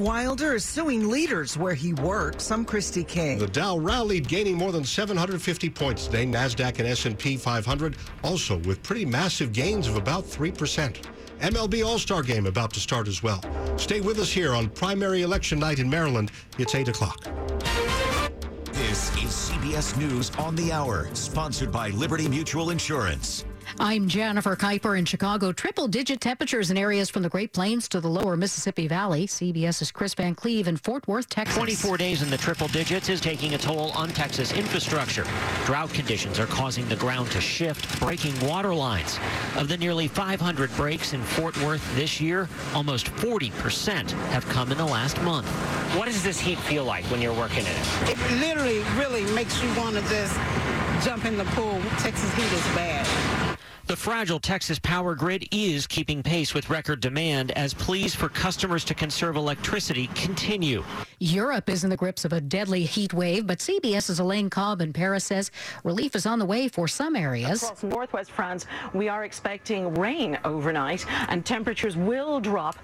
Wilder is suing leaders where he works. I'm Christy King. The Dow rallied, gaining more than 750 points today. Nasdaq and S&P 500 also with pretty massive gains of about 3%. MLB All-Star Game about to start as well. Stay with us here on primary election night in Maryland. It's 8 o'clock. This is CBS News on the Hour, sponsored by Liberty Mutual Insurance. I'm Jennifer Keiper in Chicago. Triple digit temperatures in areas from the Great Plains to the lower Mississippi Valley. CBS's Chris Van Cleave in Fort Worth, Texas. 24 days in the triple digits is taking a toll on Texas infrastructure. Drought conditions are causing the ground to shift, breaking water lines. Of the nearly 500 breaks in Fort Worth this year, almost 40% have come in the last month. What does this heat feel like when you're working in it? It literally really makes you want to just jump in the pool. Texas heat is bad. The fragile Texas power grid is keeping pace with record demand as pleas for customers to conserve electricity continue. Europe is in the grips of a deadly heat wave, but CBS's Elaine Cobbe in Paris says relief is on the way for some areas. Across northwest France, we are expecting rain overnight, and temperatures will drop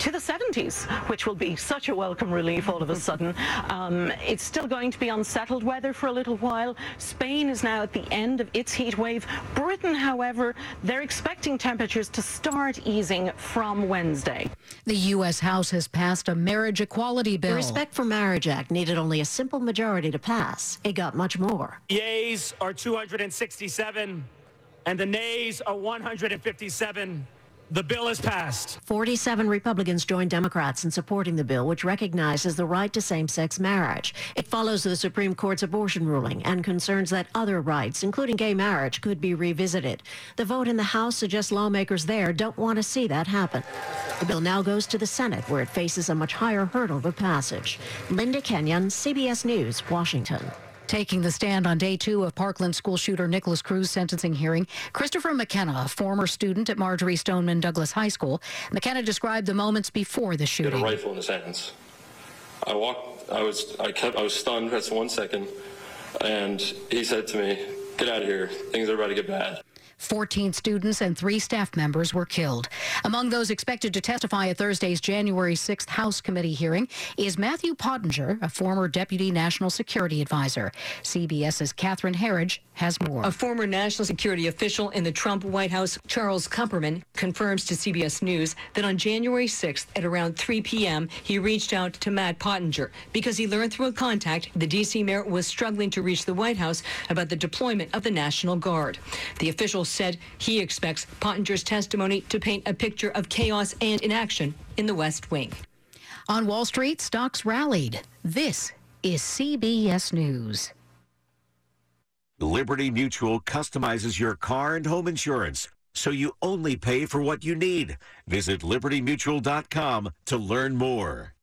to the 70s, which will be such a welcome relief all of a sudden. Um, it's still going to be unsettled weather for a little while. Spain is now at the end of its heat wave. Britain, however, they're expecting temperatures to start easing from Wednesday. The U.S. House has passed a marriage equality bill. The Respect for Marriage Act needed only a simple majority to pass. It got much more. Yeas are 267, and the nays are 157. The bill is passed. 47 Republicans joined Democrats in supporting the bill, which recognizes the right to same sex marriage. It follows the Supreme Court's abortion ruling and concerns that other rights, including gay marriage, could be revisited. The vote in the House suggests lawmakers there don't want to see that happen. The bill now goes to the Senate, where it faces a much higher hurdle of passage. Linda Kenyon, CBS News, Washington. Taking the stand on day two of Parkland school shooter Nikolas Cruz sentencing hearing, Christopher McKenna, a former student at Marjory Stoneman Douglas High School, McKenna described the moments before the shooting. Get a rifle in his hands. I walked. I was. I kept. I was stunned. That's one second, and he said to me, "Get out of here. Things are about to get bad." 14 students and three staff members were killed. Among those expected to testify at Thursday's January 6th House Committee hearing is Matthew Pottinger, a former Deputy National Security Advisor. CBS's Catherine Herridge has more. A former national security official in the Trump White House, Charles Kupperman, confirms to CBS News that on January 6th at around 3 p.m., he reached out to Matt Pottinger because he learned through a contact the D.C. mayor was struggling to reach the White House about the deployment of the National Guard. The official said he expects Pottinger's testimony to paint a picture of chaos and inaction in the West Wing. On Wall Street, stocks rallied. This is CBS News. Liberty Mutual customizes your car and home insurance so you only pay for what you need. Visit libertymutual.com to learn more.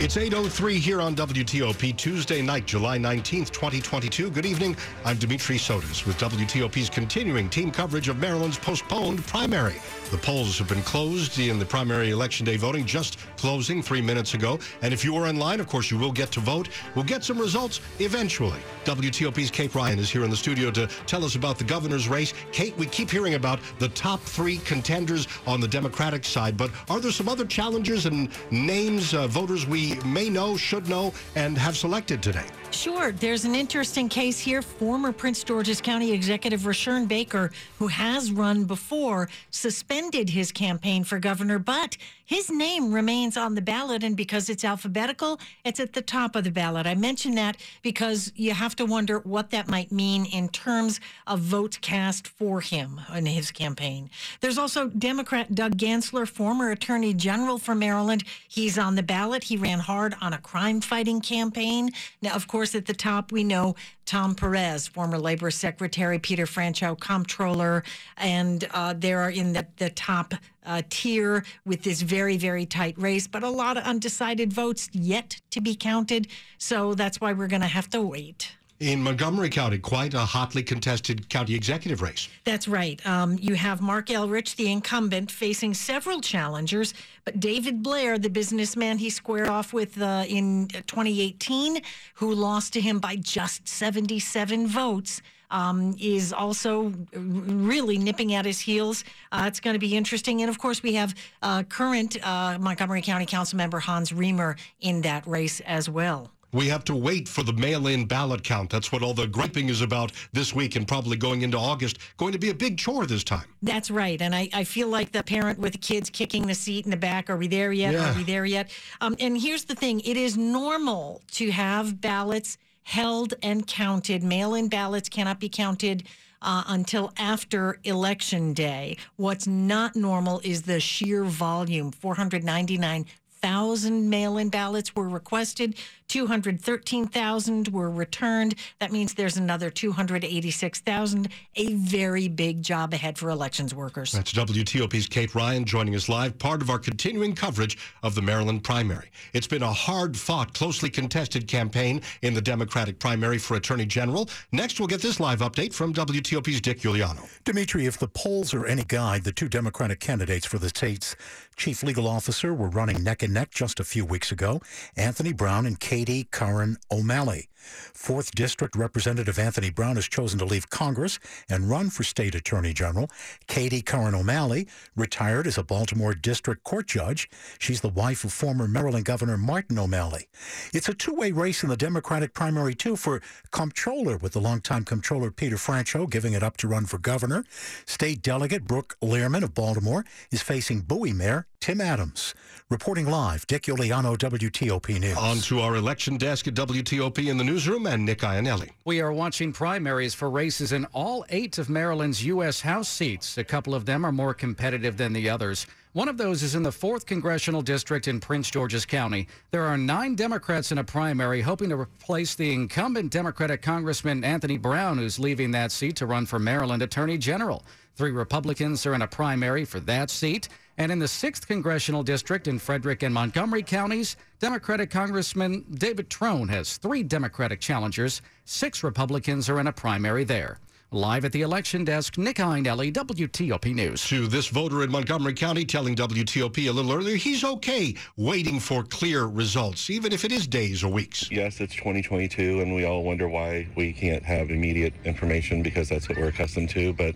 It's 8.03 here on WTOP, Tuesday night, July 19th, 2022. Good evening. I'm Dimitri Sotis with WTOP's continuing team coverage of Maryland's postponed primary. The polls have been closed in the primary election day voting, just closing three minutes ago. And if you are in line, of course, you will get to vote. We'll get some results eventually. WTOP's Kate Ryan is here in the studio to tell us about the governor's race. Kate, we keep hearing about the top three contenders on the Democratic side, but are there some other challengers and names, uh, voters we may know, should know, and have selected today? Sure. There's an interesting case here. Former Prince George's County Executive Rushern Baker, who has run before, suspended his campaign for governor, but his name remains on the ballot. And because it's alphabetical, it's at the top of the ballot. I mention that because you have to wonder what that might mean in terms of votes cast for him in his campaign. There's also Democrat Doug Gansler, former Attorney General for Maryland. He's on the ballot. He ran hard on a crime fighting campaign. Now, of course, at the top, we know Tom Perez, former Labor Secretary, Peter Franchot, Comptroller, and uh, they're in the, the top uh, tier with this very, very tight race, but a lot of undecided votes yet to be counted. So that's why we're going to have to wait in Montgomery County, quite a hotly contested county executive race. That's right. Um, you have Marc Elrich, the incumbent, facing several challengers, but David Blair, the businessman he squared off with uh, in 2018, who lost to him by just 77 votes, um, is also really nipping at his heels. Uh, it's going to be interesting. And of course, we have uh, current uh, Montgomery County Council member Hans Riemer in that race as well. We have to wait for the mail in ballot count. That's what all the griping is about this week and probably going into August. Going to be a big chore this time. That's right. And I, I feel like the parent with the kids kicking the seat in the back. Are we there yet? Yeah. Are we there yet? Um, and here's the thing it is normal to have ballots held and counted. Mail in ballots cannot be counted. Uh, until after election day. What's not normal is the sheer volume 499 thousand mail-in ballots were requested. 213,000 were returned. That means there's another 286,000. A very big job ahead for elections workers. That's WTOP's Kate Ryan joining us live, part of our continuing coverage of the Maryland primary. It's been a hard-fought, closely contested campaign in the Democratic primary for Attorney General. Next, we'll get this live update from WTOP's Dick Uliano. Dimitri, if the polls are any guide, the two Democratic candidates for the state's chief legal officer were running neck and neck just a few weeks ago. Anthony Brown and Katie Curran O'Malley. Fourth District Representative Anthony Brown has chosen to leave Congress and run for state attorney general. Katie Curran O'Malley retired as a Baltimore District Court judge. She's the wife of former Maryland Governor Martin O'Malley. It's a two-way race in the Democratic primary, too, for comptroller, with the longtime comptroller Peter Franchot giving it up to run for governor. State Delegate Brooke Lierman of Baltimore is facing Bowie Mayor Tim Adams. Reporting live, Dick Uliano, WTOP News. On to our election desk at WTOP in the newsroom and Nick Iannelli. We are watching primaries for races in all eight of Maryland's U.S. House seats. A couple of them are more competitive than the others. One of those is in the 4th Congressional District in Prince George's County. There are nine Democrats in a primary hoping to replace the incumbent Democratic Congressman Anthony Brown, who's leaving that seat to run for Maryland Attorney General. Three Republicans are in a primary for that seat. And in the 6th Congressional District in Frederick and Montgomery counties, Democratic Congressman David Trone has three Democratic challengers. Six Republicans are in a primary there. Live at the election desk, Nick Iannelli, WTOP News. To this voter in Montgomery County telling WTOP a little earlier he's okay waiting for clear results, even if it is days or weeks. Yes, it's 2022, and we all wonder why we can't have immediate information because that's what we're accustomed to. But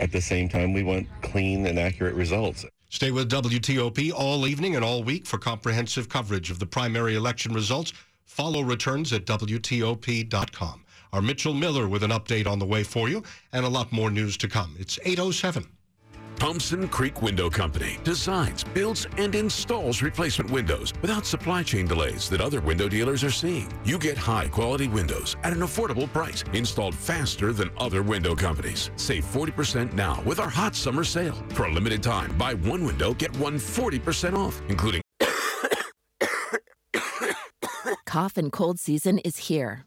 at the same time, we want clean and accurate results. Stay with WTOP all evening and all week for comprehensive coverage of the primary election results. Follow returns at WTOP.com. Our Mitchell Miller with an update on the way for you and a lot more news to come. It's 807. Thompson Creek Window Company designs, builds, and installs replacement windows without supply chain delays that other window dealers are seeing. You get high quality windows at an affordable price, installed faster than other window companies. Save 40% now with our hot summer sale. For a limited time, buy one window, get one 40% off, including. Cough and cold season is here.